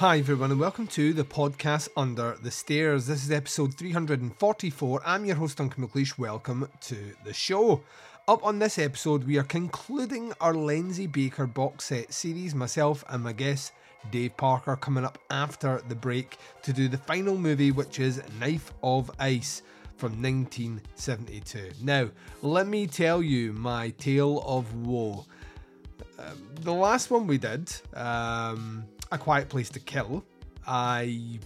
Hi, everyone, and welcome to the podcast Under the Stairs. This is episode 344. I'm your host, Duncan McLeish. Welcome to the show. Up on this episode, we are concluding our Lenzi Baker box set series. Myself and my guest, Dave Parker, coming up after the break to do the final movie, which is Knife of Ice from 1972. Now, let me tell you my tale of woe. Um, the last one we did, um, a Quiet Place to Kill. I,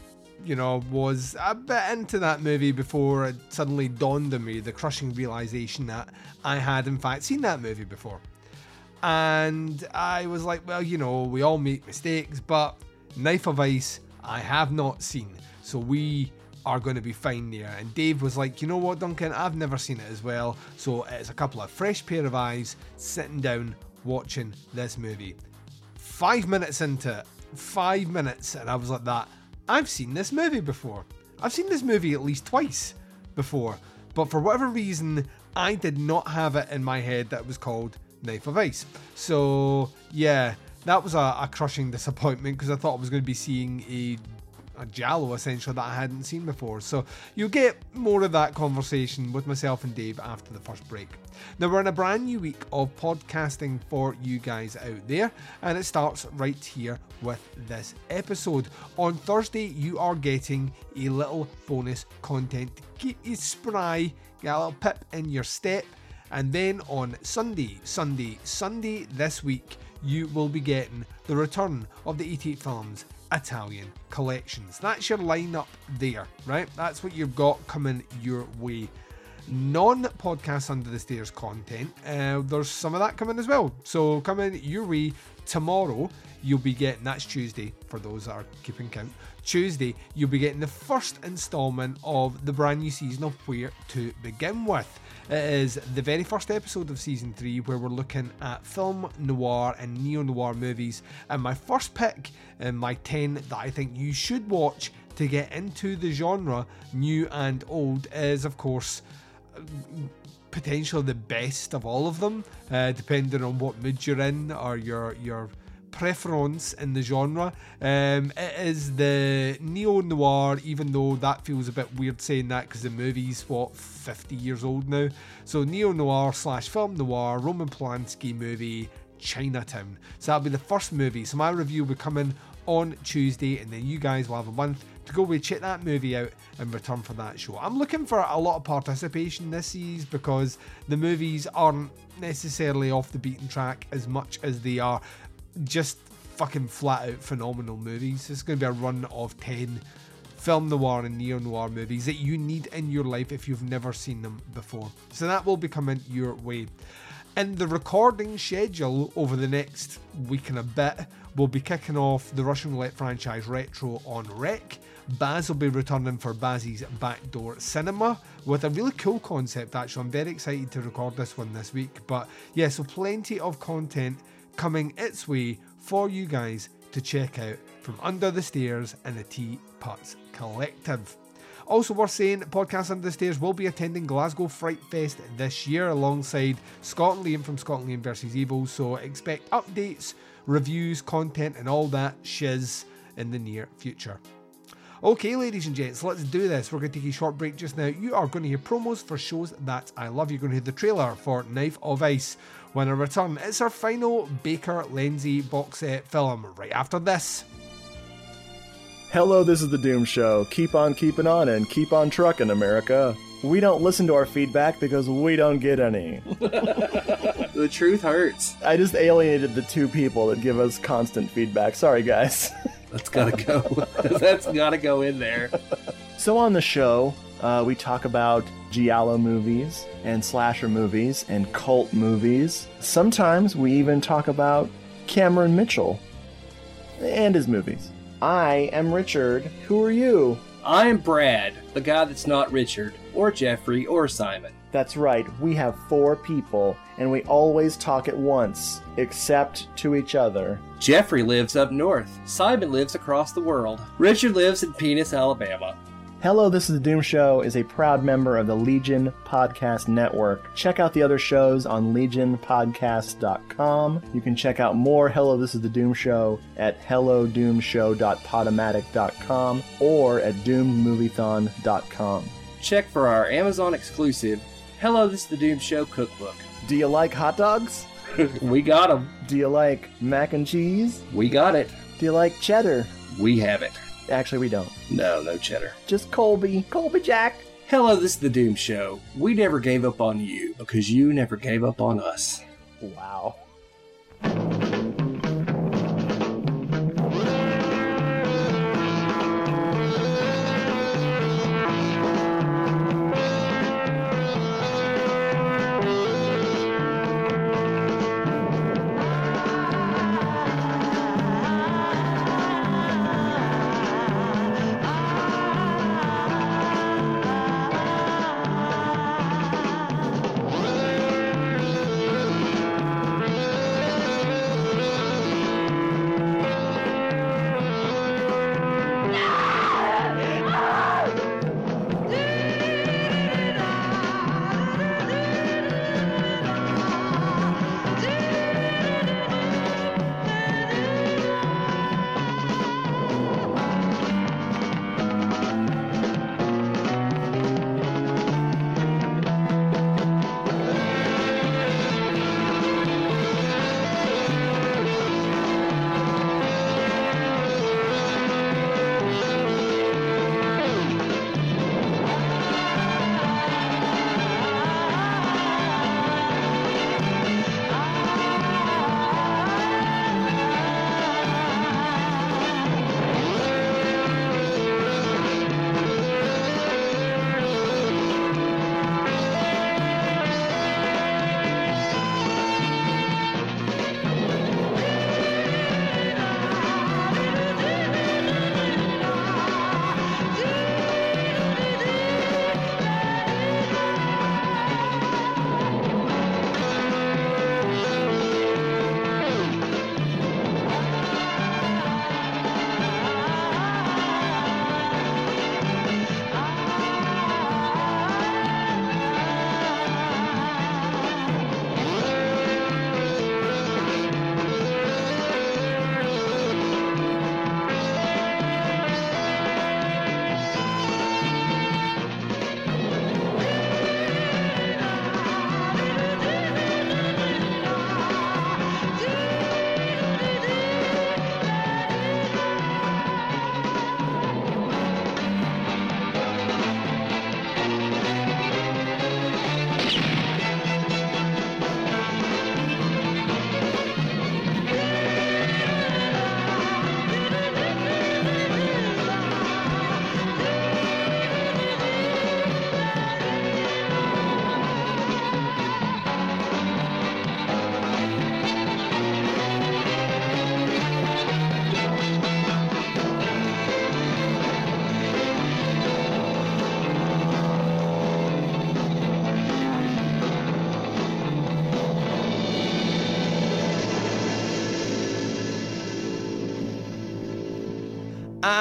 you know, was a bit into that movie before it suddenly dawned on me the crushing realization that I had, in fact, seen that movie before. And I was like, well, you know, we all make mistakes, but Knife of Ice, I have not seen. So we are going to be fine there. And Dave was like, you know what, Duncan, I've never seen it as well. So it's a couple of fresh pair of eyes sitting down watching this movie. Five minutes into it, five minutes, and I was like, that. I've seen this movie before. I've seen this movie at least twice before, but for whatever reason, I did not have it in my head that it was called Knife of Ice. So, yeah, that was a, a crushing disappointment because I thought I was going to be seeing a a Giallo essentially that I hadn't seen before. So you'll get more of that conversation with myself and Dave after the first break. Now we're in a brand new week of podcasting for you guys out there, and it starts right here with this episode. On Thursday, you are getting a little bonus content to keep you spry, get a little pip in your step. And then on Sunday, Sunday, Sunday this week, you will be getting the return of the 88 films Italian collections. That's your lineup there, right? That's what you've got coming your way. Non podcast under the stairs content, uh, there's some of that coming as well. So, coming your way tomorrow, you'll be getting that's Tuesday for those that are keeping count. Tuesday, you'll be getting the first installment of the brand new season of Where to Begin With. It is the very first episode of season three where we're looking at film noir and neo noir movies. And my first pick in my 10 that I think you should watch to get into the genre, new and old, is of course potentially the best of all of them, uh, depending on what mood you're in or your your preference in the genre. Um, it is the neo noir, even though that feels a bit weird saying that because the movie's what 50 years old now. So neo noir slash film noir, Roman Polanski movie, Chinatown. So that'll be the first movie. So my review will be coming on Tuesday, and then you guys will have a month to go away, check that movie out, and return for that show. I'm looking for a lot of participation this season because the movies aren't necessarily off the beaten track as much as they are just fucking flat out phenomenal movies. It's going to be a run of 10 film noir and neo noir movies that you need in your life if you've never seen them before. So that will be coming your way. And the recording schedule over the next week and a bit, we'll be kicking off the Russian roulette franchise Retro on Rec. Baz will be returning for Baz's Backdoor Cinema with a really cool concept, actually. I'm very excited to record this one this week. But yeah, so plenty of content coming its way for you guys to check out from Under the Stairs and the Teapots Collective. Also worth saying, Podcast Under the Stairs will be attending Glasgow Fright Fest this year alongside Scott and Liam from Scott Liam vs Evil, so expect updates, reviews, content, and all that shiz in the near future. Okay, ladies and gents, let's do this. We're going to take a short break just now. You are going to hear promos for shows that I love. You're going to hear the trailer for Knife of Ice when I return. It's our final Baker Lenzi box set film right after this. Hello, this is The Doom Show. Keep on keeping on and keep on trucking, America. We don't listen to our feedback because we don't get any. the truth hurts. I just alienated the two people that give us constant feedback. Sorry, guys. That's gotta go. That's gotta go in there. So on the show, uh, we talk about giallo movies and slasher movies and cult movies. Sometimes we even talk about Cameron Mitchell and his movies. I am Richard. Who are you? I am Brad, the guy that's not Richard, or Jeffrey, or Simon. That's right, we have four people, and we always talk at once, except to each other. Jeffrey lives up north. Simon lives across the world. Richard lives in Penis, Alabama. Hello, This is the Doom Show is a proud member of the Legion Podcast Network. Check out the other shows on legionpodcast.com. You can check out more Hello, This is the Doom Show at hellodoomshow.podomatic.com or at doomedmoviethon.com. Check for our Amazon exclusive Hello, This is the Doom Show cookbook. Do you like hot dogs? we got 'em. Do you like mac and cheese? We got it. Do you like cheddar? We have it. Actually, we don't. No, no cheddar. Just Colby. Colby Jack. Hello, this is the Doom Show. We never gave up on you because you never gave up on us. Wow.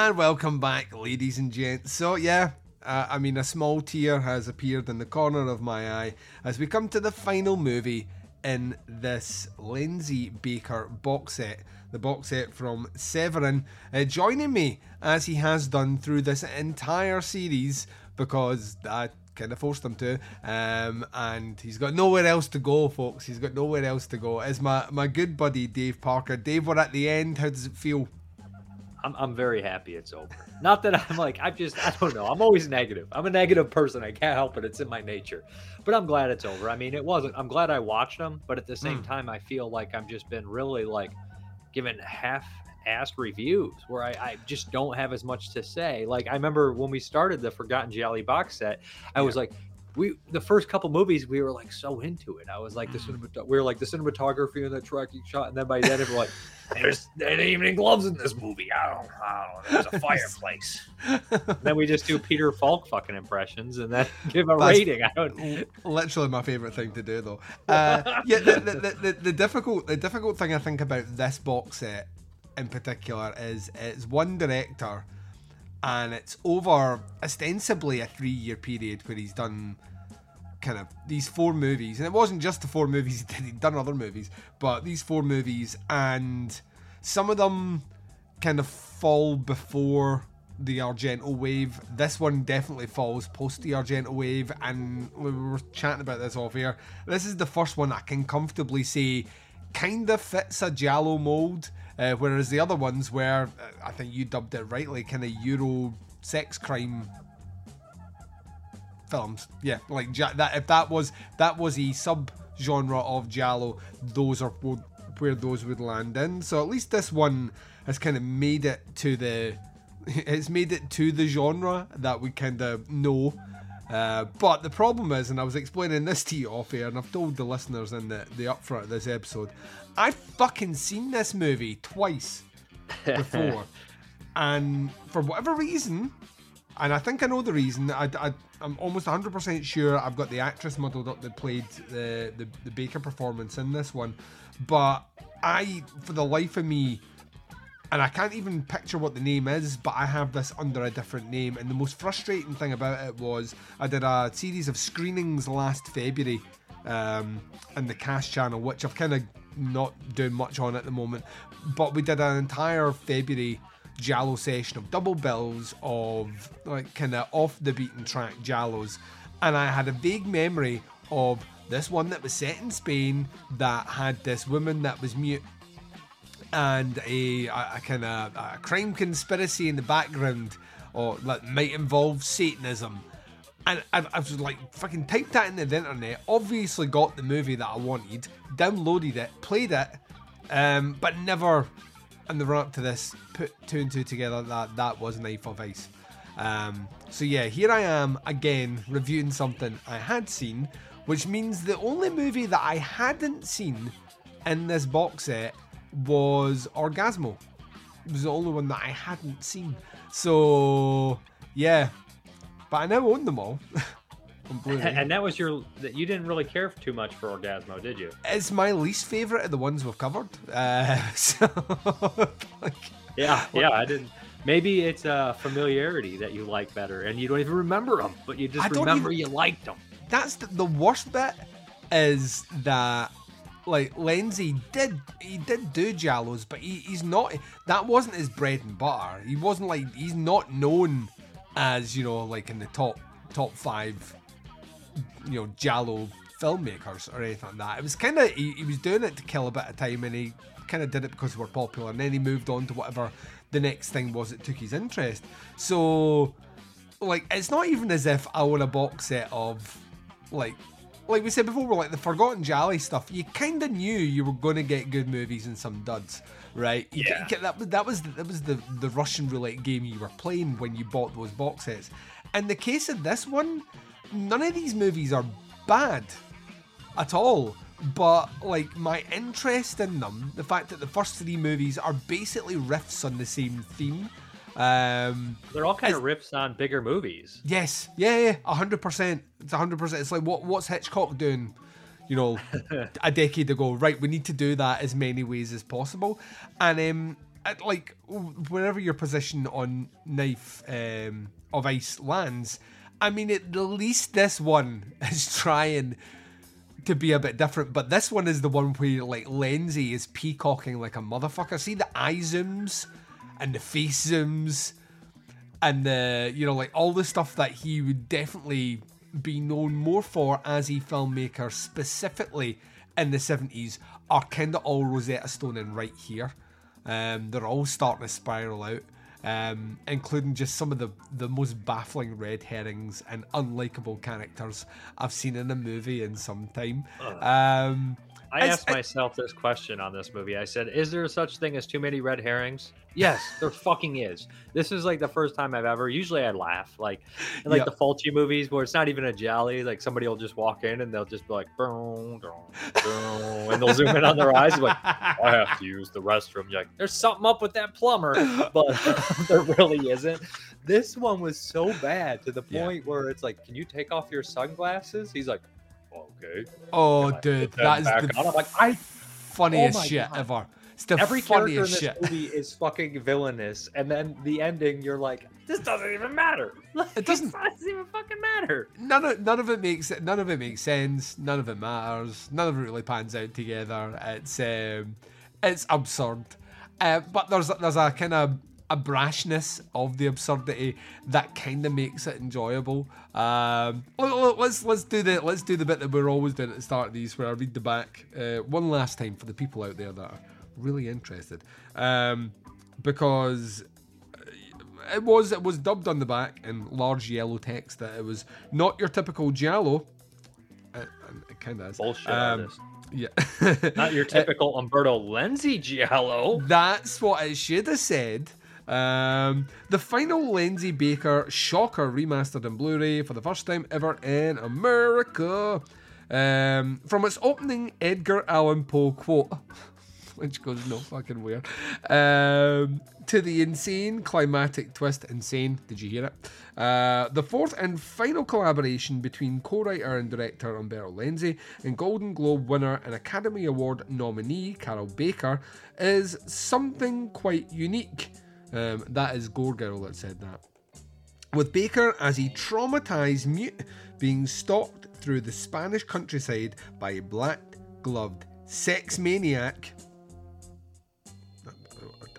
And welcome back, ladies and gents. So, yeah, uh, I mean, a small tear has appeared in the corner of my eye as we come to the final movie in this Lenzi Baker box set. The box set from Severin, uh, joining me as he has done through this entire series because I kind of forced him to. Um, and he's got nowhere else to go, folks. He's got nowhere else to go. Is my, my good buddy Dave Parker. Dave, we're at the end. How does it feel? I'm, I'm very happy it's over. Not that I'm like, I'm just, I don't know. I'm always negative. I'm a negative person. I can't help it. It's in my nature. But I'm glad it's over. I mean, it wasn't, I'm glad I watched them. But at the same Mm. time, I feel like I've just been really like given half ass reviews where I, I just don't have as much to say. Like I remember when we started the Forgotten Gialli box set, I was like, we the first couple movies we were like so into it. I was like the Mm. cinemat- we were like the cinematography and the tracking shot, and then by then it was like there's there ain't even gloves in this movie. I don't, I don't know. There's a fireplace. then we just do Peter Falk fucking impressions and then give a That's- rating. I don't. Literally my favorite thing to do, though. Uh, yeah, the, the, the, the, the difficult the difficult thing I think about this box set in particular is it's one director, and it's over ostensibly a three year period where he's done kind of these four movies, and it wasn't just the four movies he did; he'd done other movies, but these four movies, and some of them kind of fall before the Argento wave. This one definitely falls post the Argento wave, and we were chatting about this off air. This is the first one I can comfortably say kind of fits a Giallo mold, uh, whereas the other ones were, uh, I think you dubbed it rightly, kind of Euro sex crime films. Yeah, like that. If that was that was a sub genre of Giallo, those are where those would land in. So at least this one has kind of made it to the. It's made it to the genre that we kind of know. Uh, but the problem is, and I was explaining this to you off air, and I've told the listeners in the, the upfront of this episode, I've fucking seen this movie twice before. and for whatever reason, and I think I know the reason. I, I, I'm almost 100% sure I've got the actress muddled up that played the, the, the Baker performance in this one. But I, for the life of me, and I can't even picture what the name is, but I have this under a different name. And the most frustrating thing about it was I did a series of screenings last February um, in the Cash channel, which I've kind of not doing much on at the moment. But we did an entire February Giallo session of double bills of like kind of off the beaten track Giallos, and I had a vague memory of this one that was set in Spain that had this woman that was mute and a, a, kind of a crime conspiracy in the background or that might involve Satanism. And I, I was like, fucking typed that into the internet, obviously got the movie that I wanted, downloaded it, played it, um, but never, in the run up to this, put two and two together that that was Knife of Ice. Um, so yeah, here I am again reviewing something I had seen, which means the only movie that I hadn't seen in this box set was Orgasmo. It was the only one that I hadn't seen. So yeah, but I now own them all. And that was your that you didn't really care too much for Orgasmo, did you? it's my least favorite of the ones we've covered. Uh, so like, Yeah, yeah, I didn't. Maybe it's a familiarity that you like better, and you don't even remember them, but you just remember even- you liked them. that's the, the worst bit is that like Lenzi did he did do Giallos, but he, he's not that wasn't his bread and butter. He wasn't like he's not known as, you know, like in the top top five you know, Giallo filmmakers or anything like that. It was kinda he, he was doing it to kill a bit of time and he kinda did it because they were popular and then he moved on to whatever the next thing was that took his interest. So like it's not even as if I own a box set of like like we said before, we're like the Forgotten Gialli stuff. You kind of knew you were going to get good movies and some duds, right? You Yeah. ca- that was that was that was the the Russian roulette game you were playing when you bought those box sets. In the case of this one, none of these movies are bad at all. But like my interest in them, the fact that the first three movies are basically riffs on the same theme. Um, They're all kind of riffs on bigger movies. Yes, yeah, yeah, a hundred percent. It's a hundred percent. It's like what what's Hitchcock doing? You know, a decade ago, right? We need to do that as many ways as possible, and um, like wherever your position on Knife um, of Ice lands, I mean, at least this one is trying to be a bit different, but this one is the one where like Lenzi is peacocking like a motherfucker. See the eye zooms and the face zooms and the you know like all the stuff that he would definitely be known more for as a filmmaker specifically in the 70s are kind of all Rosetta Stone in right here. Um, they're all starting to spiral out um, including just some of the, the most baffling red herrings and unlikable characters I've seen in a movie in some time. Um, I asked myself this question on this movie. I said, "Is there such thing as too many red herrings?" Yes, there fucking is. This is like the first time I've ever. Usually, I laugh like in like Yeah. the Fulci movies where it's not even a giallo. Like somebody will just walk in and they'll just be like, boom, boom, boom, and they'll zoom in on their eyes. Like, I have to use the restroom. You're like, there's something up with that plumber, but there really isn't. This one was so bad to the Yeah. point where it's like, can you take off your sunglasses? He's like, okay. oh, Can I dude, that is the on? I'm like, I funniest Oh shit God. ever. It's the every character in this shit. movie is fucking villainous, and then the ending, you're like, this doesn't even matter. Like, It doesn't- doesn't even fucking matter. None of none of it makes none of it makes sense. None of it matters. None of it really pans out together. It's um, it's absurd. Uh, but there's there's a kind of a brashness of the absurdity that kind of makes it enjoyable. Um, let- let- let's let's do the let's do the bit that we're always doing at the start of these, where I read the back uh, one last time for the people out there that are really interested, um, because it was it was dubbed on the back in large yellow text that it was not your typical giallo. Uh, and it kind of is. Bullshit Um. Yeah. Not your typical Umberto Lenzi giallo. That's what it should have said. Um, the final Lenzi Baker Shocker remastered in Blu-ray for the first time ever in America. Um, from its opening Edgar Allan Poe quote, which goes no fucking where, um, to the insane climatic twist. Insane, did you hear it? Uh, the fourth and final collaboration between co-writer and director Umberto Lenzi and Golden Globe winner and Academy Award nominee Carroll Baker is something quite unique. Um, that is Gore Girl that said that with Baker as he traumatized mute being stalked through the Spanish countryside by a black gloved sex maniac.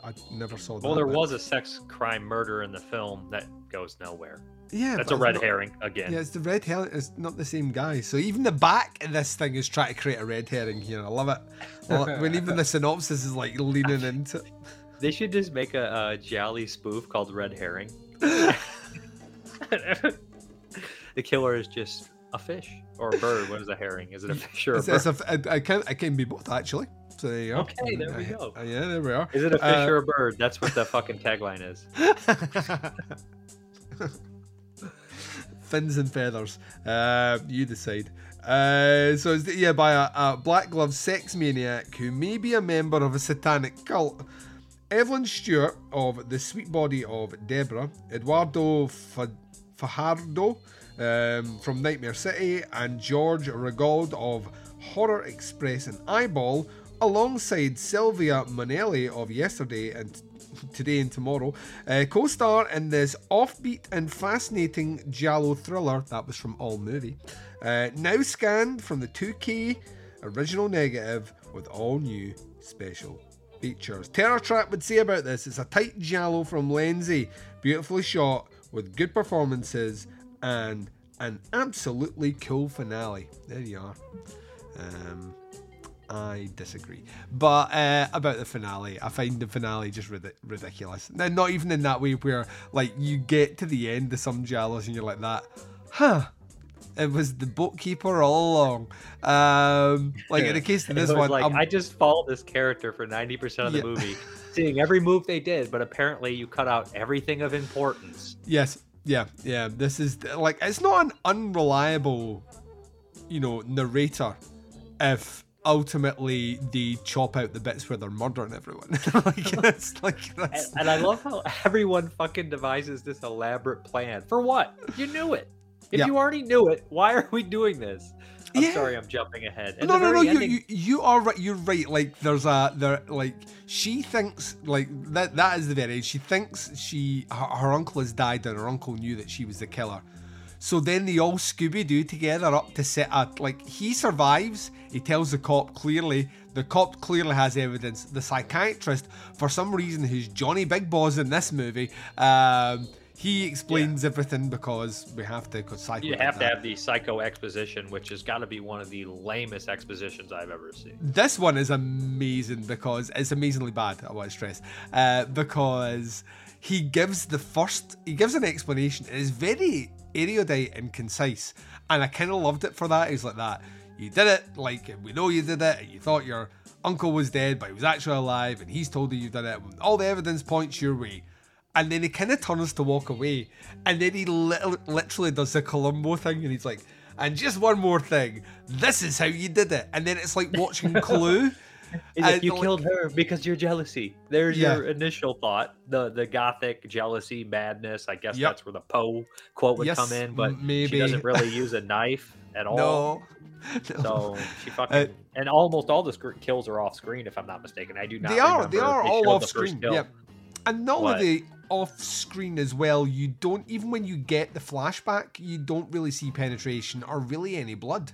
I, I never saw that. Well, there but- was a sex crime murder in the film that goes nowhere. Yeah, That's a red not- herring again. Yeah, it's the red herring. It's not the same guy. So even the back of this thing is trying to create a red herring here. I love it. Well, when even the synopsis is like leaning into. They should just make a, a giallo spoof called Red Herring. the killer is just a fish or a bird. What is a herring? Is it a fish or a It's, bird? it's a, it, it can it can be both actually. So there you go. Okay, there we go. uh, yeah, there we are. Is it a fish Uh, or a bird? That's what the fucking tagline is. Fins and feathers. Uh, you decide. Uh, so it's yeah by a, a black glove sex maniac who may be a member of a satanic cult. Evelyn Stewart of The Sweet Body of Deborah, Eduardo Fajardo um, from Nightmare City, and George Rigaud of Horror Express and Eyeball, alongside Silvia Monelli of Yesterday and Today and Tomorrow, uh, co star in this offbeat and fascinating Giallo thriller that was from All Movie. Uh, now scanned from the 2K original negative with all new special features. Terror Trap would say about this it's a tight Giallo from Lenzi, beautifully shot with good performances and an absolutely cool finale. There you are. Um, I disagree. But uh, about the finale, I find the finale just rid- ridiculous. Now, not even in that way where, like, you get to the end of some Giallos and you're like that, huh? It was the bookkeeper all along. Um, like in the case of this one, like I'm- just followed this character for ninety percent of the Yeah. movie, seeing every move they did, but apparently you cut out everything of importance. Yes, yeah, yeah. This is like it's not an unreliable, you know, narrator. If ultimately they chop out the bits where they're murdering everyone, like it's like And, and I love how everyone fucking devises this elaborate plan for what? You knew it. If Yeah. you already knew it, why are we doing this? I'm Yeah. sorry, I'm jumping ahead. No, no, no. You, ending- you, you are right. You're right. Like there's a there. Like she thinks like that. That is the very. She thinks she her, her uncle has died and her uncle knew that she was the killer. So then they all Scooby Doo together up to set a like he survives. He tells the cop clearly. The cop clearly has evidence. The psychiatrist, for some reason, who's Johnny Big Boss in this movie, um, he explains everything because we have to. Cause psycho you have to have the psycho exposition, which has got to be one of the lamest expositions I've ever seen. This one is amazing because it's amazingly bad. I want to stress uh, because he gives the first, he gives an explanation. It is very erudite and concise, and I kind of loved it for that. He's like that. you did it. Like we know you did it, and you thought your uncle was dead, but he was actually alive, and he's told you you did it. All the evidence points your way." And then he kind of turns to walk away, and then he li- literally does the Columbo thing, and he's like, "And just one more thing, this is how you did it." And then it's like watching Clue. You like- killed her because you're jealousy? There's Yeah. your initial thought. The the gothic jealousy madness. I guess Yep. that's where the Poe quote would Yes, come in, but maybe. she doesn't really use a knife at all. No. No. So she fucking uh, and almost all the sc- kills are off screen, if I'm not mistaken. I do not. they are they are if all off the screen yep and not only off screen as well you don't even when you get the flashback you don't really see penetration or really any blood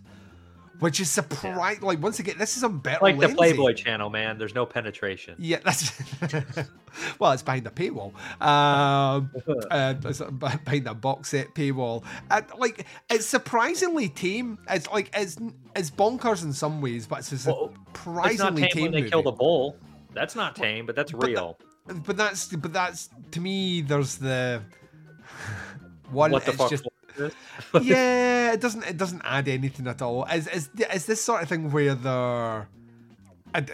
which is surprising like once again this is a better Like the Playboy channel, man. There's no penetration. yeah that's well it's behind a paywall um uh, it's behind a box set paywall and like it's surprisingly tame it's like it's it's bonkers in some ways but it's a Well, It's not surprisingly tame tame when they movie. kill the bull. That's not tame, but that's But the- real. But that's but that's to me there's the one what the it's fuck? just yeah it doesn't it doesn't add anything at all is is, is this sort of thing where they're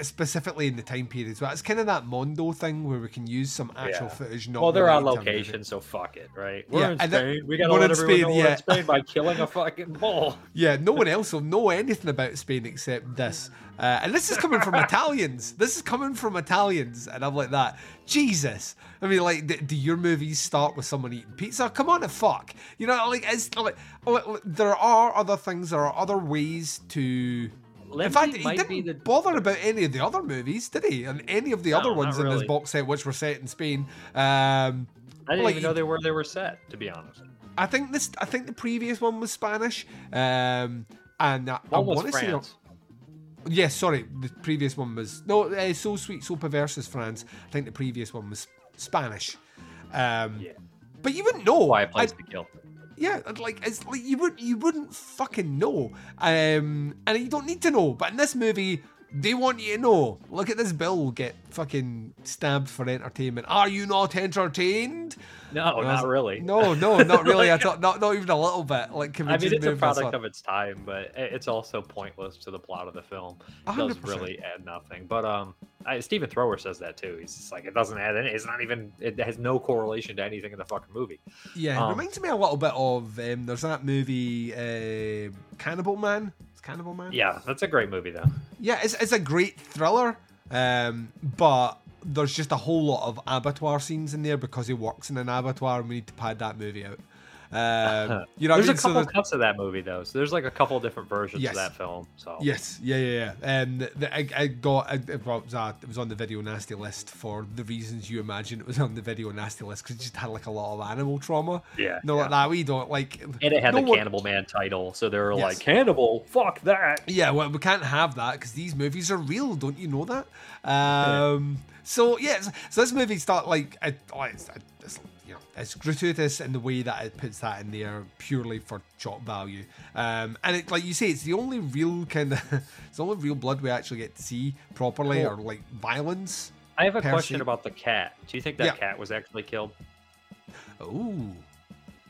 specifically in the time periods but it's kind of that mondo thing where we can use some actual Yeah. footage not Well, they're on related to a movie. location, so fuck it, right? We're Yeah, in Spain. We gotta we're let in everyone Spain, know yeah. in Spain by killing a fucking bull. Yeah, no one else will know anything about Spain except this. Uh, and this is coming from Italians. This is coming from Italians. And I'm like that. Jesus. I mean, like, do, do your movies start with someone eating pizza? Come on, the fuck. You know, like, it's like, like, there are other things, there are other ways to. In fact, he didn't the bother about any of the other movies, did he? And any of the No, other ones not in this box set, which were set in Spain. Um, I didn't like, even know they were they were set. To be honest, I think this. I think the previous one was Spanish. Um, and I, I was want to. France. Yes, sorry. The previous one was no. Uh, so sweet, so perverse is France. I think the previous one was Spanish. Um, Yeah. But you wouldn't know. Quiet Place I- to Kill. Yeah, like it's like you would you wouldn't fucking know. Um, and you don't need to know. But in this movie, they want you to know. Look at this bill get fucking stabbed for entertainment. Are you not entertained? No, I was not really. No, no, not really. at all. Not not even a little bit. Like, can we I mean, it's a product of its time, but it's also pointless to the plot of the film. It does hundred percent. really add nothing. But um, I, Stephen Thrower says that too. He's just like, it doesn't add any. It's not even. It has no correlation to anything in the fucking movie. Yeah, it Um, reminds me a little bit of um, there's that movie uh, Cannibal Man. It's Cannibal Man. Yeah, that's a great movie though. yeah, it's it's a great thriller, um, but there's just a whole lot of abattoir scenes in there because he works in an abattoir, and we need to pad that movie out. Um, you know, what I There's mean? a So couple there's- cuts of that movie though, so there's like a couple different versions Yes. of that film. So Yes, yeah, yeah, yeah. Um, the, I, I got I, well, it was, uh, it was on the video nasty list for the reasons you imagine it was on the video nasty list because it just had like a lot of animal trauma. yeah, No, yeah. like that. We don't like. and it had no the one- Cannibal Man title, so they were Yes. like, "Cannibal, fuck that." Yeah, well, we can't have that because these movies are real. Don't you know that? Um, so yeah, so, so this movie start like it, oh, it's, it's, it's gratuitous in the way that it puts that in there purely for shot value. Um, and it, like you say, it's the only real kind of it's the only real blood we actually get to see properly Cool. or like violence. I have a question se. about the cat. Do you think that Yeah. cat was actually killed? Ooh,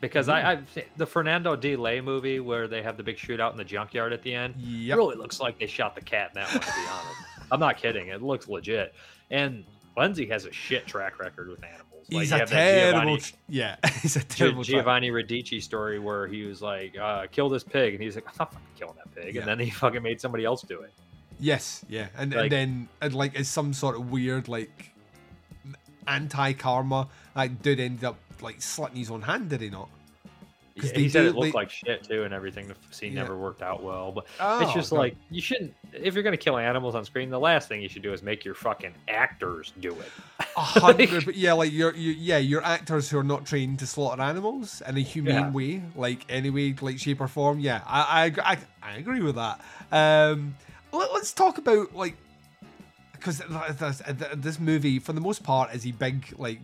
Because I, I, the Fernando Di Leo movie where they have the big shootout in the junkyard at the end, Yep. really looks like they shot the cat in that one. To be honest, I'm not kidding. It looks legit. And Lenzi has a shit track record with animals. Like, he's a terrible. Giovanni, yeah, he's a terrible. Giovanni Radice story where he was like, uh, "Kill this pig," and he's like, "I'm not fucking killing that pig," Yeah. and then he fucking made somebody else do it. Yes, yeah, and, Like- and then and like it's some sort of weird like anti karma. Like dude ended up like slitting his own hand, did he not? 'Cause Yeah, they he said do- it looked they- like shit too, and everything. The scene Yeah. never worked out well, but Oh, it's just like you shouldn't. If you're gonna kill animals on screen, the last thing you should do is make your fucking actors do it. a hundred. yeah, like you're, you yeah, you're actors who are not trained to slaughter animals in a humane Yeah. way, like any way, like shape or form. Yeah, I I, I, I agree with that. Um, let, us talk about like because this, this movie, for the most part, is a big like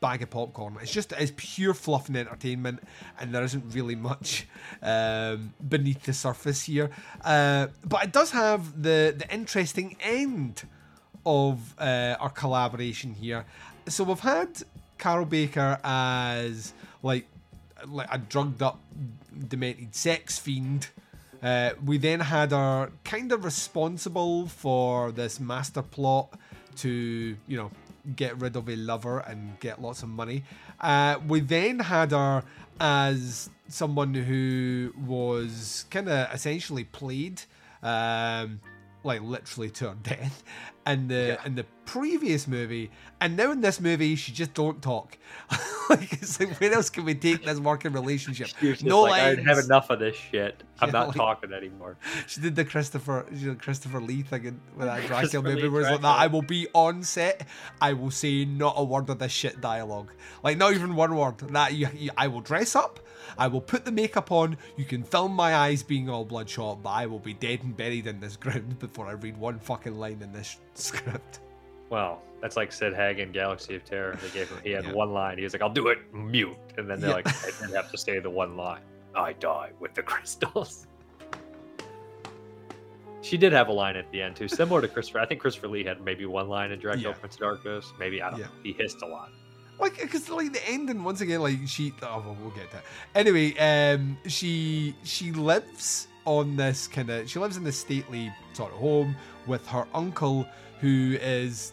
bag of popcorn. It's just it's pure fluff and entertainment, and there isn't really much um, beneath the surface here. Uh, but it does have the the interesting end of uh, our collaboration here. So we've had Carroll Baker as like like a drugged up, demented sex fiend. Uh, we then had her kind of responsible for this master plot to, you know, get rid of a lover and get lots of money. Uh, we then had her as someone who was kind of essentially played, um, like literally to her death, in the Yeah. in the previous movie, and now in this movie she just don't talk. like it's like where else can we take this working relationship? She was just no like, I have enough of this shit. I'm Yeah, not like- talking anymore. She did the Christopher she did Christopher Lee thing in, with that Dracula movie Lee where it's like that. I will be on set. I will say not a word of this shit dialogue. Like not even one word. That you, you, I will dress up. I will put the makeup on. You can film my eyes being all bloodshot, but I will be dead and buried in this ground before I read one fucking line in this script. Well, that's like Sid Hagen, Galaxy of Terror. They gave him, he had Yeah. one line. He was like, I'll do it mute. And then they're Yeah. like, I didn't have to say the one line. I die with the crystals. She did have a line at the end too, similar to Christopher. I think Christopher Lee had maybe one line in Dracula Yeah. Prince of Darkness. Maybe I don't Yeah. know. He hissed a lot. Like, because like the ending once again, like she. Oh, well, get to it. Anyway, um, she she lives on this kind of. She lives in this stately sort of home with her uncle, who is.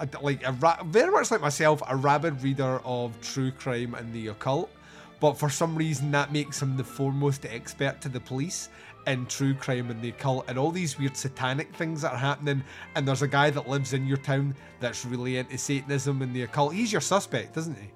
A, like a ra- very much like myself, a rabid reader of true crime and the occult, but for some reason that makes him the foremost expert to the police in true crime and the occult and all these weird satanic things that are happening. And there's a guy that lives in your town that's really into Satanism and the occult. He's your suspect, isn't he?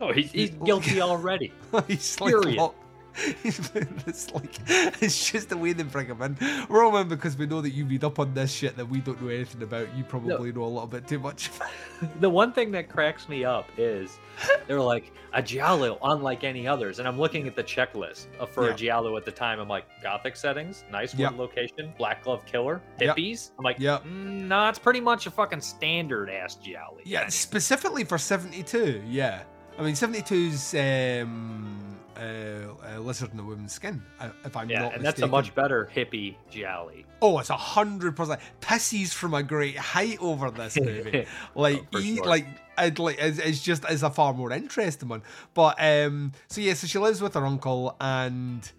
Oh, he's, he's guilty already. he's like, Period. it's like it's just the way they bring him in. We're because we know that you read up on this shit that we don't know anything about. You probably know a little bit too much. the one thing that cracks me up is they're like a giallo unlike any others and i'm looking at the checklist for Yeah. a giallo at the time i'm like gothic settings nice Yep. one location black glove killer Yep. hippies i'm like yeah, mm, no it's pretty much a fucking standard ass giallo Yeah, specifically for 72, yeah. I mean, 72's um, uh, uh, Lizard in a Woman's Skin, uh, if I'm not, yeah not and that's a much better hippie giallo Oh, it's a hundred percent pisses from a great height over this movie. like, Oh, for he, sure. like, I'd like, it's, it's just is a far more interesting one. But um, so yeah, so she lives with her uncle and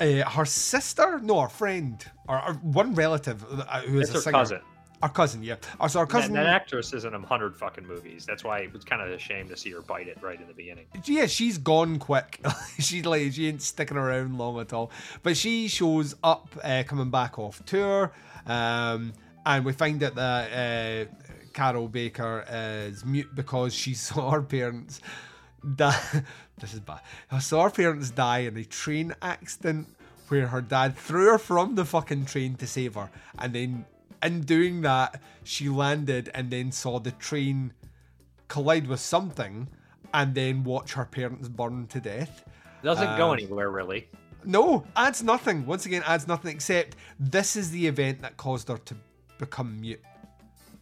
uh, her sister, no, her friend, or, or one relative uh, who is it's a her singer. cousin Our cousin, yeah. Oh, so our that, cousin, that actress is in a hundred fucking movies that's why it was kind of a shame to see her bite it right in the beginning yeah, she's gone quick. she like she ain't sticking around long at all. But she shows up uh, coming back off tour, um, and we find out that uh, Carroll Baker is mute because she saw her parents die. this is bad. Saw her parents die in a train accident where her dad threw her from the fucking train to save her, and then in doing that, she landed and then saw the train collide with something and then watch her parents burn to death. doesn't go Uh, anywhere really No, adds nothing. Once again, adds nothing except this is the event that caused her to become mute.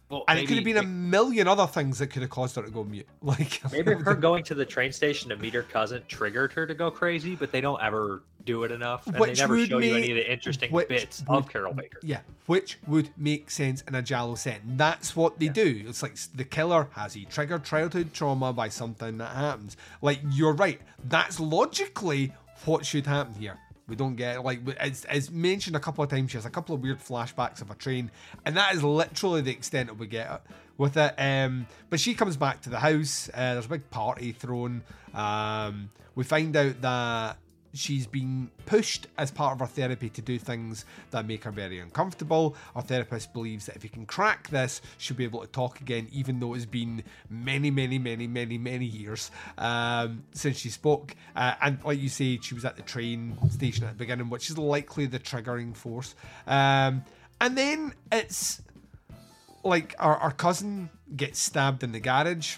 Well, And it could have been a million other things that could have caused her to go mute. Like Maybe her going to the train station to meet her cousin triggered her to go crazy, but they don't ever do it enough, and Which they never would show you any of the interesting bits would- of Carroll Baker. Yeah, which would make sense in a Giallo setting. That's what they do. It's like the killer has he triggered childhood trauma by something that happens. Like you're right. That's logically what should happen here. We don't get like it's, it's mentioned a couple of times. She has a couple of weird flashbacks of a train, and that is literally the extent that we get with it. Um, but she comes back to the house. Uh, there's a big party thrown. Um, we find out that she's been pushed as part of her therapy to do things that make her very uncomfortable. Our therapist believes that if he can crack this, she'll be able to talk again, even though it's been many, many, many, many, many years um, since she spoke. Uh, and like you say, she was at the train station at the beginning, which is likely the triggering force. Um, and then it's like our, our cousin gets stabbed in the garage.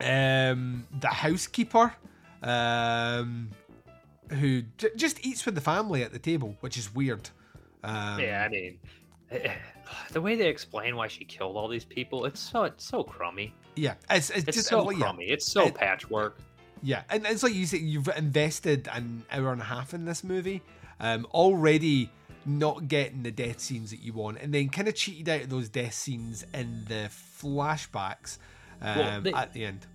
Um, the housekeeper, um, who j- just eats with the family at the table, which is weird. Um, Yeah, I mean, the way they explain why she killed all these people, it's so it's so crummy. yeah, it's, it's, It's just so like, yeah, crummy. It's so It- patchwork. Yeah, and it's like you say, you've invested an hour and a half in this movie, um, already not getting the death scenes that you want, and then kind of cheated out of those death scenes in the flashbacks um, Well, they- at the end.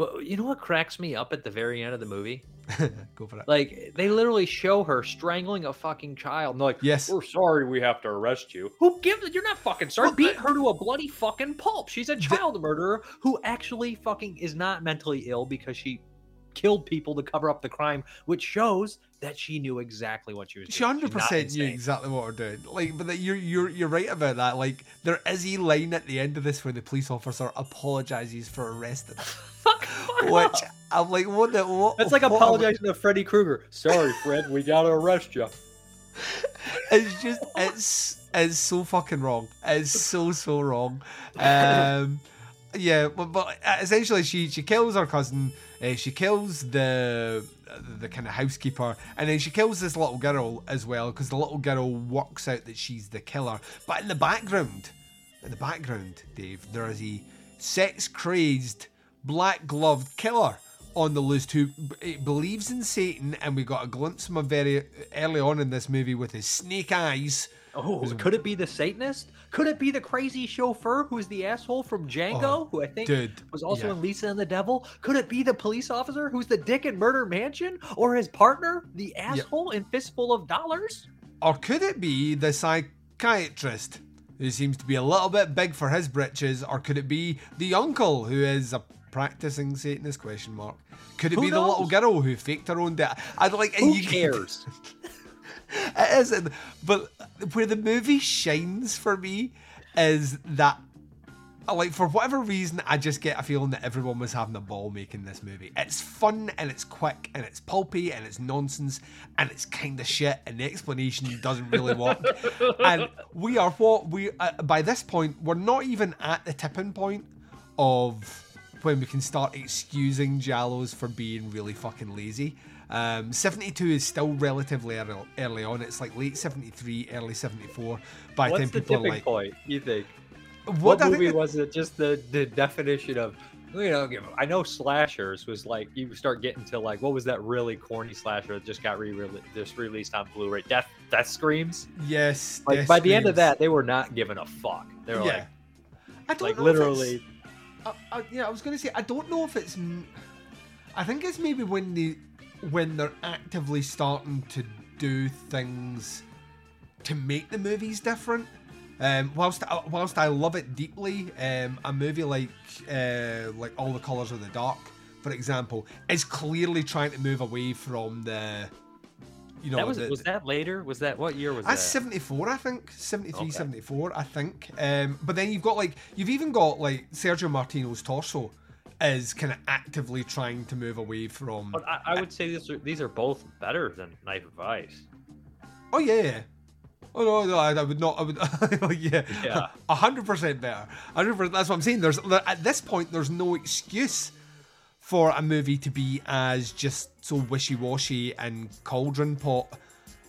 Well, you know what cracks me up at the very end of the movie? Go for it. Like they literally show her strangling a fucking child. And they're like, Yes. we're sorry we have to arrest you. Who gives it? You're not fucking sorry. Well, Beat the- her to a bloody fucking pulp. She's a child murderer who actually fucking is not mentally ill because she killed people to cover up the crime, which shows that she knew exactly what she was She doing. hundred percent knew exactly what we're doing. Like, but that you're you're you're right about that. Like, there is a line at the end of this where the police officer apologizes for arresting, fuck which. I'm like, what the what? That's like what am I- apologizing to Freddy Krueger. Sorry, Fred, we gotta arrest you. It's just it's it's so fucking wrong. It's so so wrong. Um, yeah, but, but essentially, she she kills her cousin. Uh, she kills the the kind of housekeeper, and then she kills this little girl as well because the little girl works out that she's the killer. But in the background, in the background, Dave, there is a sex crazed, black gloved killer on the list who b- eh, believes in Satan, and we got a glimpse of him very eh, early on in this movie with his snake eyes. Oh, could it be the Satanist? Could it be the crazy chauffeur who's the asshole from Django, Oh, who I think dude, was also yeah. in Lisa and the Devil? Could it be the police officer who's the dick in Murder Mansion, or his partner, the asshole in Fistful of Dollars? Or could it be the psychiatrist who seems to be a little bit big for his britches? Or could it be the uncle who is a practicing Satanist? Question mark. Could it Who be the little girl who faked her own death? I'd like. Who you- cares? It isn't. But where the movie shines for me is that, like, for whatever reason, I just get a feeling that everyone was having a ball making this movie. It's fun and it's quick and it's pulpy and it's nonsense and it's kind of shit and the explanation doesn't really work. and we are what we, uh, by this point, we're not even at the tipping point of when we can start excusing Giallos for being really fucking lazy. Um, 72 is still relatively early, early on. It's like late 73, early 74. By the What's time the tipping like, point? You think? what, What, I think movie was it? Just the the definition of you know. I know slashers was like you start getting to like what was that really corny slasher that just got re just released on Blu-ray? Death Death Screams. Yes. Like Death by the end of that, they were not giving a fuck. They were yeah. I like like know if it's- literally. I, I, yeah, I was going to say I don't know if it's. I think it's maybe when they when they're actively starting to do things to make the movies different. Um, whilst I, whilst I love it deeply, um, a movie like uh, like All the Colors of the Dark, for example, is clearly trying to move away from the you know that was the, was that later? Was that what year was that's that? 74, I think. 73, Okay. 74, I think. Um, but then you've got like, you've even got like Sergio Martino's torso is kind of actively trying to move away from. But I, I would say these are these are both better than Knife of Ice. Oh, yeah, yeah. Oh, no, no, I, I would not. I would, yeah. Yeah. 100% better. 100%, that's what I'm saying. There's there- At this point, there's no excuse for a movie to be as just so wishy washy and cauldron pot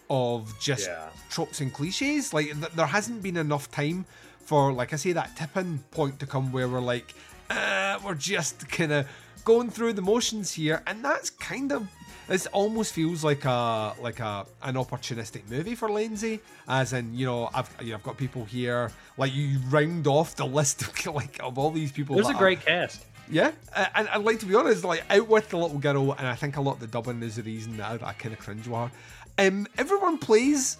of just Yeah. tropes and cliches. Like th- there hasn't been enough time for, like I say, that tipping point to come where we're like, uh, we're just kind of going through the motions here, and that's kind of. This almost feels like a like a an opportunistic movie for Lenzi, as in you know I've you know, I've got people here like you round off the list of like of all these people. There's that a are- great cast. Yeah, uh, and I'd like to be honest, like out with the little girl, and I think a lot of the dubbing is the reason that I, kind of cringe with her. Um, everyone plays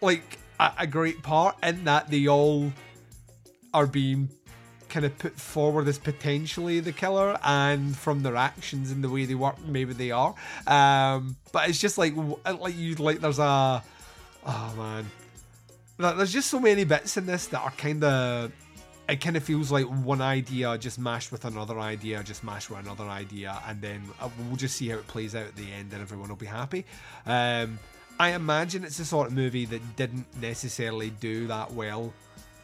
like a, a great part in that they all are being kind of put forward as potentially the killer, and from their actions and the way they work, maybe they are. Um, but it's just like like you like there's a oh man, There- there's just so many bits in this that are kind of it kind of feels like one idea just mashed with another idea, just mashed with another idea, and then uh, we'll just see how it plays out at the end, and everyone will be happy. Um, I imagine it's the sort of movie that didn't necessarily do that well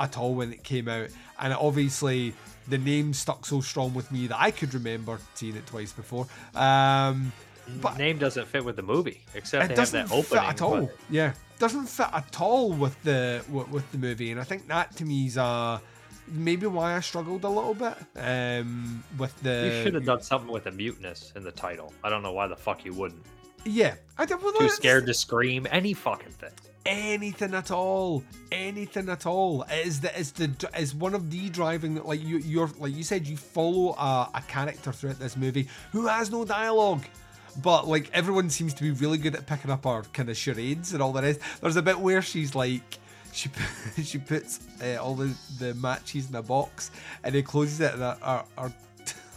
at all when it came out, and obviously the name stuck so strong with me that I could remember seeing it twice before. Um, but name doesn't fit with the movie, except it they doesn't that opening. fit at all. but- Yeah, doesn't fit at all with the with, with the movie, and I think that to me is uh maybe why I struggled a little bit um with the. You should have done something with the muteness in the title. I don't know why the fuck you wouldn't. Yeah, I did. Well, Too that's- scared to scream. Any fucking thing. anything at all, anything at all. It is the it's the is one of the driving like you you're like you said you follow a, a character throughout this movie who has no dialogue. But like everyone seems to be really good at picking up our kind of charades and all the rest. There's a bit where she's like she she puts uh, all the, the matches in a box and he closes it and our, our,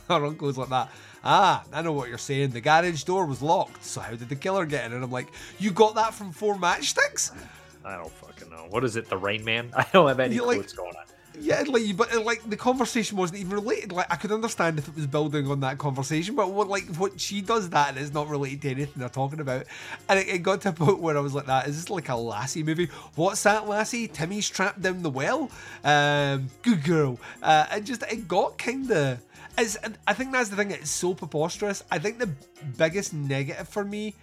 our, uncle's like that. Ah, I know what you're saying. The garage door was locked, so how did the killer get in? And I'm like, you got that from four matchsticks? I don't fucking know. What is it? The Rain Man? I don't have any clue like- what's going on. Yeah, like, but like the conversation wasn't even related. Like, I could understand if it was building on that conversation, but what like what she does that and it's not related to anything they're talking about. And it, it got to a point where I was like, "That is this like a Lassie movie? What's that, Lassie? Timmy's trapped down the well. Um, good girl." Uh, and just it got kind of. It's, I think that's the thing. It's so preposterous. I think the biggest negative for me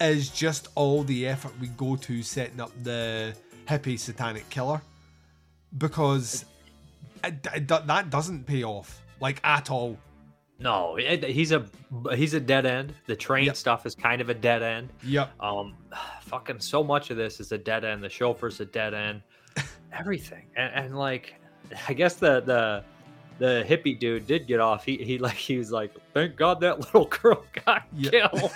is just all the effort we go to setting up the hippie satanic killer because it, it, that doesn't pay off like at all. No, he's a he's a dead end. The train Yep. stuff is kind of a dead end. Yep. Um, fucking so much of this is a dead end. The chauffeur's a dead end. Everything, and, and like, I guess the the the hippie dude did get off. He he like he was like, thank God that little girl got Yeah. killed.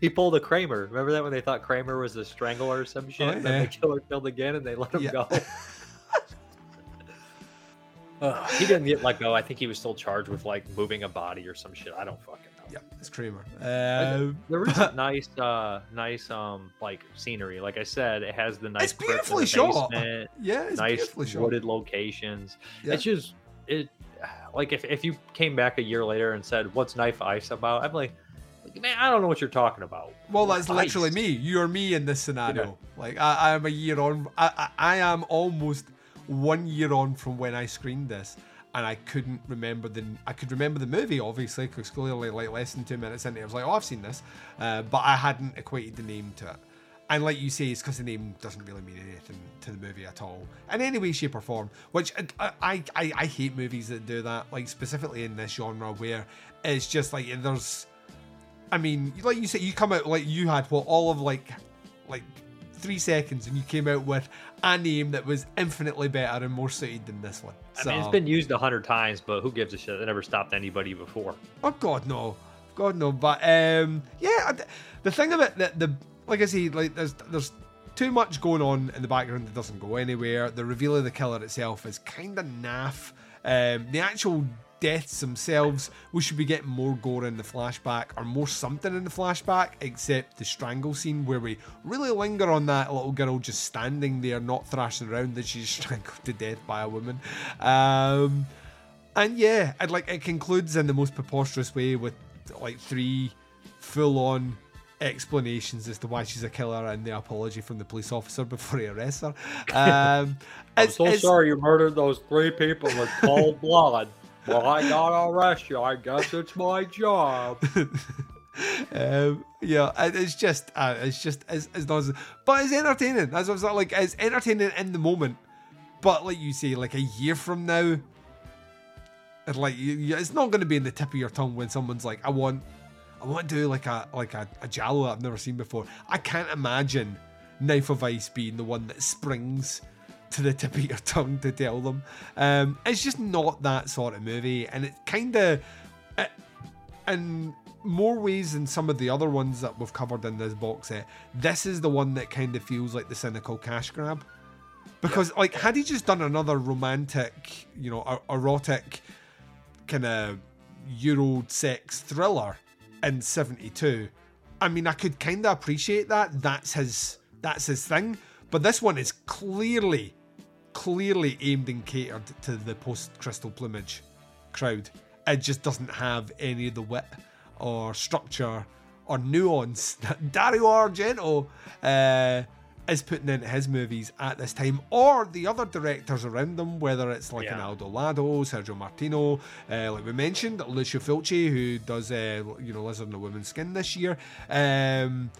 he pulled a Kramer. Remember that when they thought Kramer was a strangler or some shit? Oh, and then the killer killed again, and they let him Yeah. go. Ugh, he didn't get let go. I think he was still charged with like moving a body or some shit. I don't fucking know. Yeah, It's Kramer. Um, There is a nice, uh, nice, um, like scenery. Like I said, it has the nice, It's crypt beautifully shot. basement, yeah, it's nice beautifully shot. wooded locations. Yeah. It's just it. Like if, if you came back a year later and said, "What's Knife Ice about?" I'm like, like, man, I don't know what you're talking about. Well, that's Ice. literally me. You're me in this scenario. Like I, I am a year on. I, I, I am almost one year on from when I screened this, and I couldn't remember the. I could remember the movie obviously because clearly like less than two minutes into it, I was like, oh, I've seen this, uh, but I hadn't equated the name to it. And like you say, it's because the name doesn't really mean anything to the movie at all, in any way, shape, or form. Which I, I, I, I hate movies that do that, like specifically in this genre where it's just like there's I mean, like you say, you come out like you had what all of like, like three seconds, and you came out with a name that was infinitely better and more suited than this one. I mean, it's been used a hundred times, but who gives a shit? It never stopped anybody before. Oh God, no, God no. But um, yeah, the thing of it that the like I say, like there's there's too much going on in the background that doesn't go anywhere. The reveal of the killer itself is kind of naff. Um, the actual deaths themselves, we should be getting more gore in the flashback or more something in the flashback, except the strangle scene where we really linger on that little girl just standing there, not thrashing around, that she's strangled to death by a woman. Um, and yeah, and like it concludes in the most preposterous way with like three full-on explanations as to why she's a killer and the apology from the police officer before he arrests her. Um, I'm so sorry you murdered those three people with cold blood. Well, I gotta arrest you. I guess it's my job. um, yeah, it's just, uh, it's just, it's, it's. But it's entertaining. That's what I was like. It's entertaining in the moment. But like you say, like a year from now, it, like it's not going to be in the tip of your tongue when someone's like, I want, I want to do like a like a, a Giallo I've never seen before. I can't imagine Knife of Ice being the one that springs to the tip of your tongue to tell them. Um, it's just not that sort of movie, and it kind of, in more ways than some of the other ones that we've covered in this box set, this is the one that kind of feels like the cynical cash grab. Because, like, had he just done another romantic, you know, er- erotic kind of Euro sex thriller in 72, I mean, I could kind of appreciate that. That's his, that's his thing. But this one is clearly, clearly aimed and catered to the post Crystal Plumage crowd. It just doesn't have any of the wit or structure or nuance that Dario Argento uh, is putting into his movies at this time, or the other directors around them, whether it's like an Yeah. Aldo Lado, Sergio Martino, uh, like we mentioned, Lucio Fulci, who does uh, you know Lizard in a Woman's Skin this year. Um,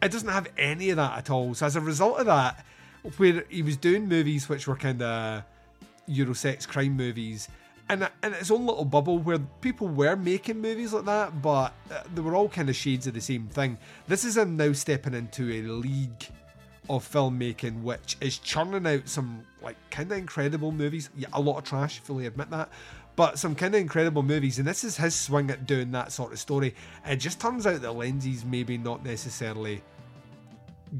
it doesn't have any of that at all. So as a result of that, where he was doing movies which were kind of Eurosex crime movies, and in its own little bubble where people were making movies like that, but uh, they were all kind of shades of the same thing. This is him now stepping into a league of filmmaking which is churning out some like kind of incredible movies. Yeah, a lot of trash, fully admit that. But some kind of incredible movies, and this is his swing at doing that sort of story. It just turns out that Lenzi's maybe not necessarily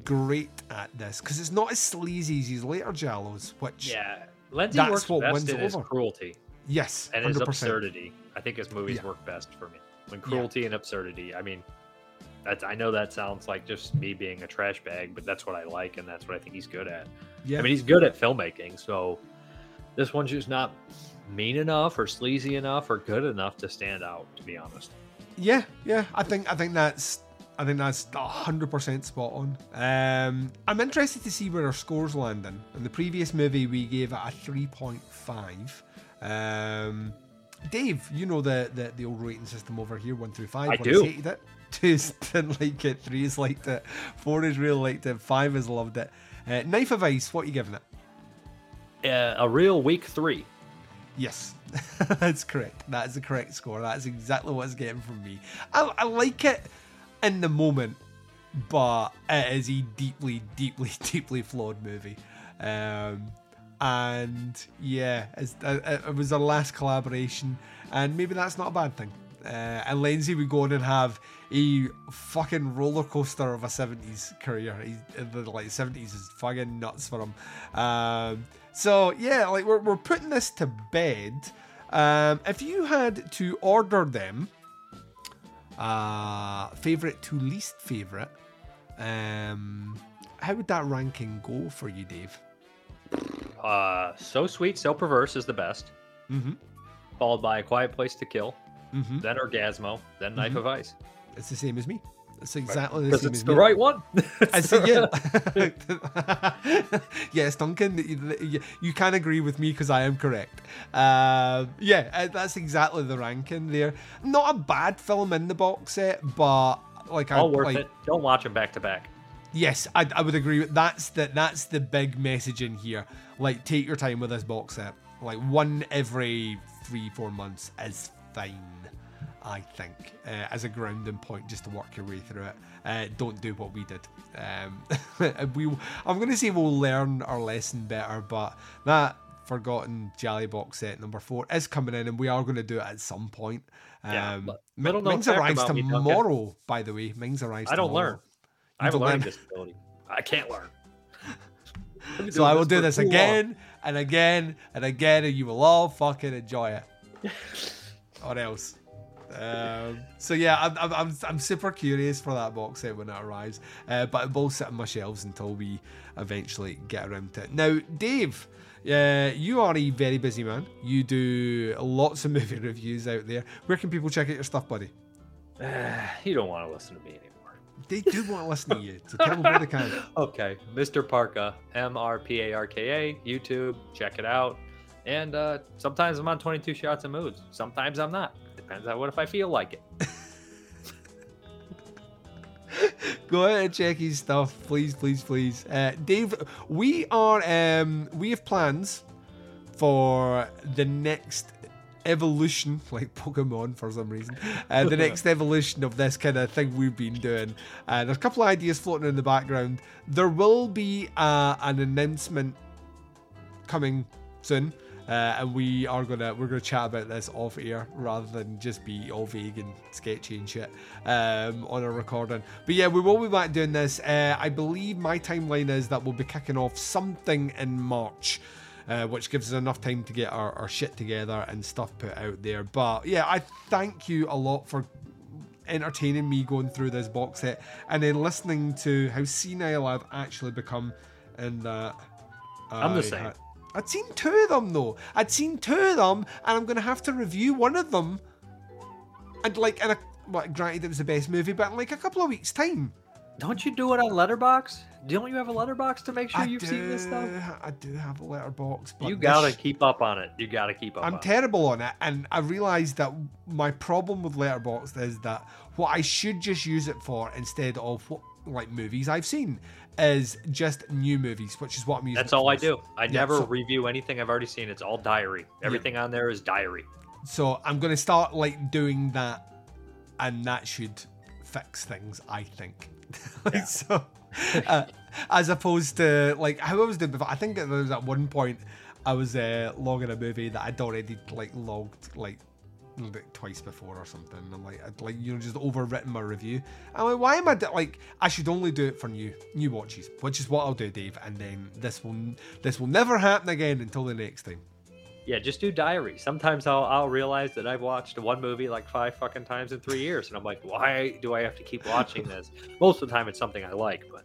great at this because it's not as sleazy as his later Giallos, which Yeah, Lenzi That's works what best wins in his over. cruelty yes, and his 100%. absurdity. I think his movies Yeah. work best for me when cruelty and absurdity. I mean, that's I know that sounds like just me being a trash bag, but that's what I like, and that's what I think he's good at. Yeah, I mean, he's good at filmmaking, so this one's just not mean enough or sleazy enough or good enough to stand out. To be honest. Yeah, yeah. I think I think that's I think that's hundred percent spot on. Um, I'm interested to see where our scores land In In the previous movie, we gave it a three point five. Um, Dave, you know the, the the old rating system over here, one through five. I One do. hated it. Two is didn't like it. Three is liked it. Four is really liked it. Five is loved it. Uh, Knife of Ice. What are you giving it? Uh, a real weak three. Yes, that's correct. That is the correct score. That is exactly what it's getting from me. I, I like it in the moment, but it is a deeply, deeply, deeply flawed movie. Um, and yeah, it, was our last collaboration, and maybe that's not a bad thing. Uh, and Lenzi would go on and have a fucking roller coaster of a 70s career. He's, the like 70s is fucking nuts for him. Um, so yeah, like we're, we're putting this to bed. Um, if you had to order them, uh, favorite to least favorite, um, how would that ranking go for you, Dave? Uh, so sweet, so perverse is the best. Mm-hmm. Followed by a quiet place to kill, Mm-hmm. then Orgasmo, then Knife Mhm. of Ice. It's the same as me. It's exactly Because same it's as the right one. I see, yeah. yes, Duncan, you, can agree with me because I am correct. Uh, yeah, that's exactly the ranking there. Not a bad film in the box set, but like I worth like, it. Don't watch them back to back. Yes, I, I would agree with that's the that's the big message in here. Like, take your time with this box set. Like one every three four months is fine. I think uh, as a grounding point, just to work your way through it. Uh, don't do what we did. Um, we, I'm going to say we'll learn our lesson better, but that forgotten Gialli box set number four is coming in, and we are going to do it at some point. Um, Yeah, but Mi- little known Mings arrives about me, tomorrow, by the way. Mings arrives. I don't tomorrow. learn. I have a learning learn. disability. I can't learn. So I will do this too long. again and again and again, and you will all fucking enjoy it. or else. Um, so yeah, I'm, I'm, I'm, I'm super curious for that box set when it arrives, uh, but it will sit on my shelves until we eventually get around to it. Now, Dave, uh, you are a very busy man. You do lots of movie reviews out there. Where can people check out your stuff, buddy? you don't want to listen to me anymore. They do want to listen to you, so tell them where they can. Okay, Mr. Parka, M R P A R K A, YouTube, check it out. And uh, sometimes I'm on 22 shots and moods. Sometimes I'm not. Depends on what if I feel like it. Go out and check his stuff, please, please, please. Uh, Dave, we are um, we have plans for the next evolution, like Pokemon for some reason. Uh, the next evolution of this kind of thing we've been doing. Uh, there's a couple of ideas floating in the background. There will be uh, an announcement coming soon. Uh, and we are gonna we're gonna chat about this off air rather than just be all vague and sketchy and shit um, on a recording. But yeah, we will be back doing this. Uh, I believe my timeline is that we'll be kicking off something in March. Uh, which gives us enough time to get our, our shit together and stuff put out there. But yeah, I thank you a lot for entertaining me going through this box set and then listening to how senile I've actually become and that I'm the same. I'd seen two of them though. I'd seen two of them, and I'm gonna have to review one of them. And like, and a well, granted, it was the best movie, but in like a couple of weeks' time. Don't you do it on Letterboxd? Don't you have a Letterboxd to make sure I you've do, seen this stuff? I do have a Letterboxd, but You gotta keep up on it. You gotta keep up. I'm on it. terrible on it, and I realised that my problem with Letterboxd is that what I should just use it for instead of what like movies I've seen is just new movies, which is what I'm using. That's all I do. I never so- review anything I've already seen. It's all diary. Everything on there is diary. So I'm going to start like doing that, and that should fix things. I think. Like, Yeah. So, uh, as opposed to like how I was doing before, I think there was at one point I was uh, logging a movie that I'd already like logged like. Like twice before or something. I'm like, I'd like you know, just overwritten my review. I'm like, why am I like? I should only do it for new new watches, which is what I'll do, Dave. And then this will this will never happen again until the next time. Yeah, just do diary. Sometimes I'll I'll realize that I've watched one movie like five fucking times in three years, and I'm like, why do I have to keep watching this? Most of the time, it's something I like, but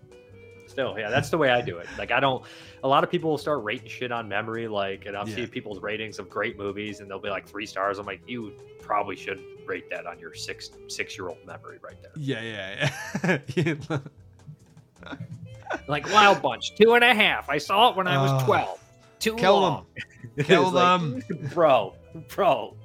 still, yeah, that's the way I do it. Like, I don't. A lot of people will start rating shit on memory, like, and I'll Yeah. see people's ratings of great movies, and they'll be like three stars. I'm like, you probably should rate that on your six six year old memory right there. Yeah, yeah, yeah. Like Wild Bunch, two and a half. I saw it when I was twelve. Too Kill long. them. Kill It's like, them. bro, bro.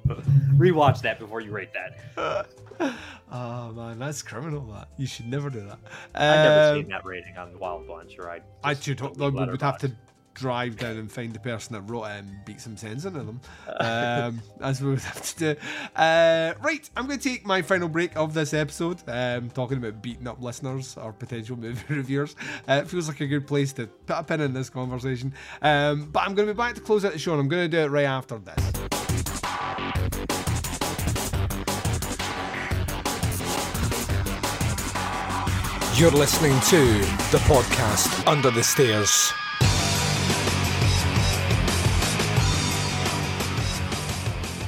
Rewatch that before you rate that. oh man, that's criminal. That you should never do that. I've never Um, seen that rating on the Wild Bunch, or I. I just should. delete We would have to drive down and find the person that wrote it and beat some sense into them. Um, as we would have to do. Uh, right, I'm going to take my final break of this episode. Um, talking about beating up listeners or potential movie reviewers. Uh, it feels like a good place to put a pin in this conversation. Um, but I'm going to be back to close out the show, and I'm going to do it right after this. You're listening to the podcast Under the Stairs.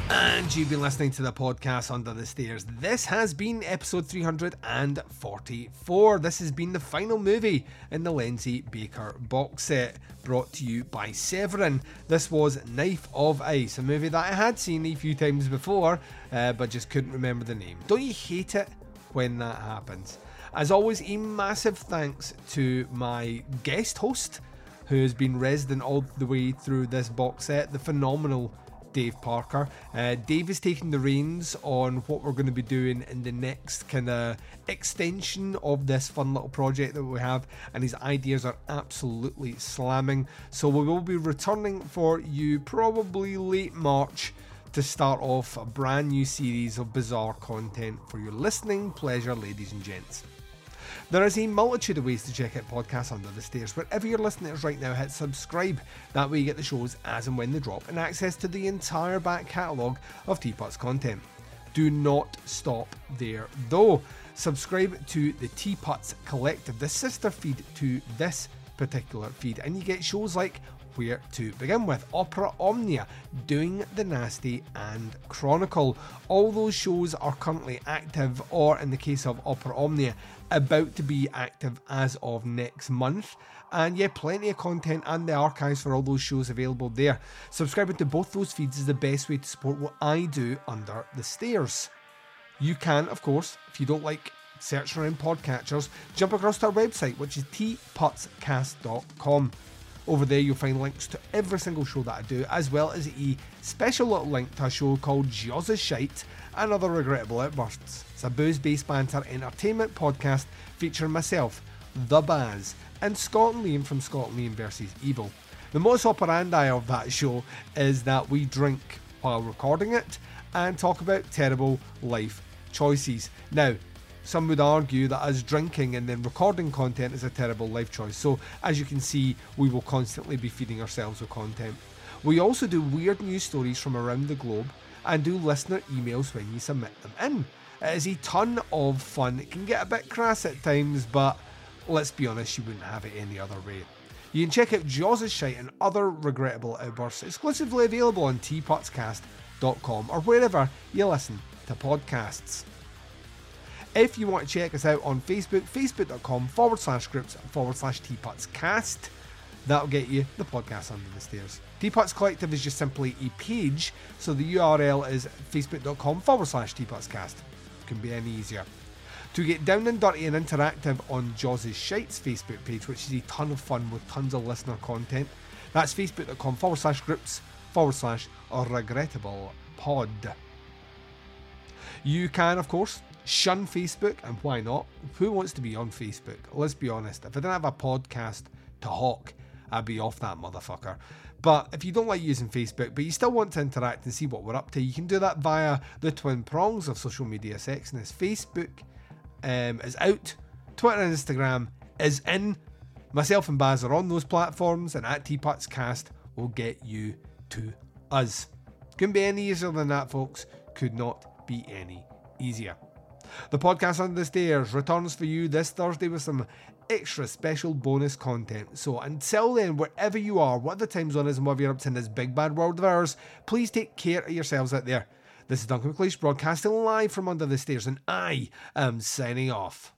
And you've been listening to the podcast Under the Stairs. This has been episode 344. This has been the final movie in the Lenzi Baker box set, brought to you by Severin. This was Knife of Ice, a movie that I had seen a few times before, uh, but just couldn't remember the name. Don't you hate it when that happens? As always, a massive thanks to my guest host, who has been resident all the way through this box set, the phenomenal Dave Parker. Uh, Dave is taking the reins on what we're going to be doing in the next kind of extension of this fun little project that we have, and his ideas are absolutely slamming. So we will be returning for you probably late March to start off a brand new series of bizarre content for your listening pleasure, ladies and gents. There is a multitude of ways to check out podcasts under the stairs. Wherever you're listening right now, hit subscribe. That way you get the shows as and when they drop and access to the entire back catalogue of Teapot's content. Do not stop there though. Subscribe to the Teapots Collective, the sister feed to this particular feed, and you get shows like where to begin with Opera Omnia, Doing the Nasty, and Chronicle. All those shows are currently active, or in the case of Opera Omnia, about to be active as of next month. And yeah, plenty of content and the archives for all those shows available there. Subscribing to both those feeds is the best way to support what I do under the stairs. You can, of course, if you don't like searching around podcatchers, jump across to our website, which is teapotscast.com. Over there, you'll find links to every single show that I do, as well as a special little link to a show called Jaws' Shite and Other Regrettable Outbursts. It's a booze based banter entertainment podcast featuring myself, The Baz, and Scott and Liam from Scott and Liam vs. Evil. The modus operandi of that show is that we drink while recording it and talk about terrible life choices. Now, some would argue that us drinking and then recording content is a terrible life choice. So, as you can see, we will constantly be feeding ourselves with content. We also do weird news stories from around the globe and do listener emails when you submit them in. It is a ton of fun. It can get a bit crass at times, but let's be honest, you wouldn't have it any other way. You can check out Jaws' Shite and other regrettable outbursts exclusively available on teapotscast.com or wherever you listen to podcasts. If you want to check us out on Facebook, facebook.com forward slash groups forward slash teapotscast, that'll get you the podcast under the stairs. Teapots Collective is just simply a page, so the URL is facebook.com forward slash teapotscast. Couldn't be any easier. To get down and dirty and interactive on Jaws' Shites Facebook page, which is a ton of fun with tons of listener content, that's facebook.com forward slash groups forward slash regrettable pod. You can, of course, shun Facebook, and why not? Who wants to be on Facebook? Let's be honest. If I didn't have a podcast to hawk, I'd be off that motherfucker. But if you don't like using Facebook, but you still want to interact and see what we're up to, you can do that via the twin prongs of social media sexiness. Facebook um, is out, Twitter and Instagram is in. Myself and Baz are on those platforms, and at Teapots Cast will get you to us. Couldn't be any easier than that, folks. Could not be any easier. The podcast Under the Stairs returns for you this Thursday with some extra special bonus content. So until then, wherever you are, what the time zone is, and whatever you're up to in this big bad world of ours, please take care of yourselves out there. This is Duncan McLeish broadcasting live from under the stairs, and I am signing off.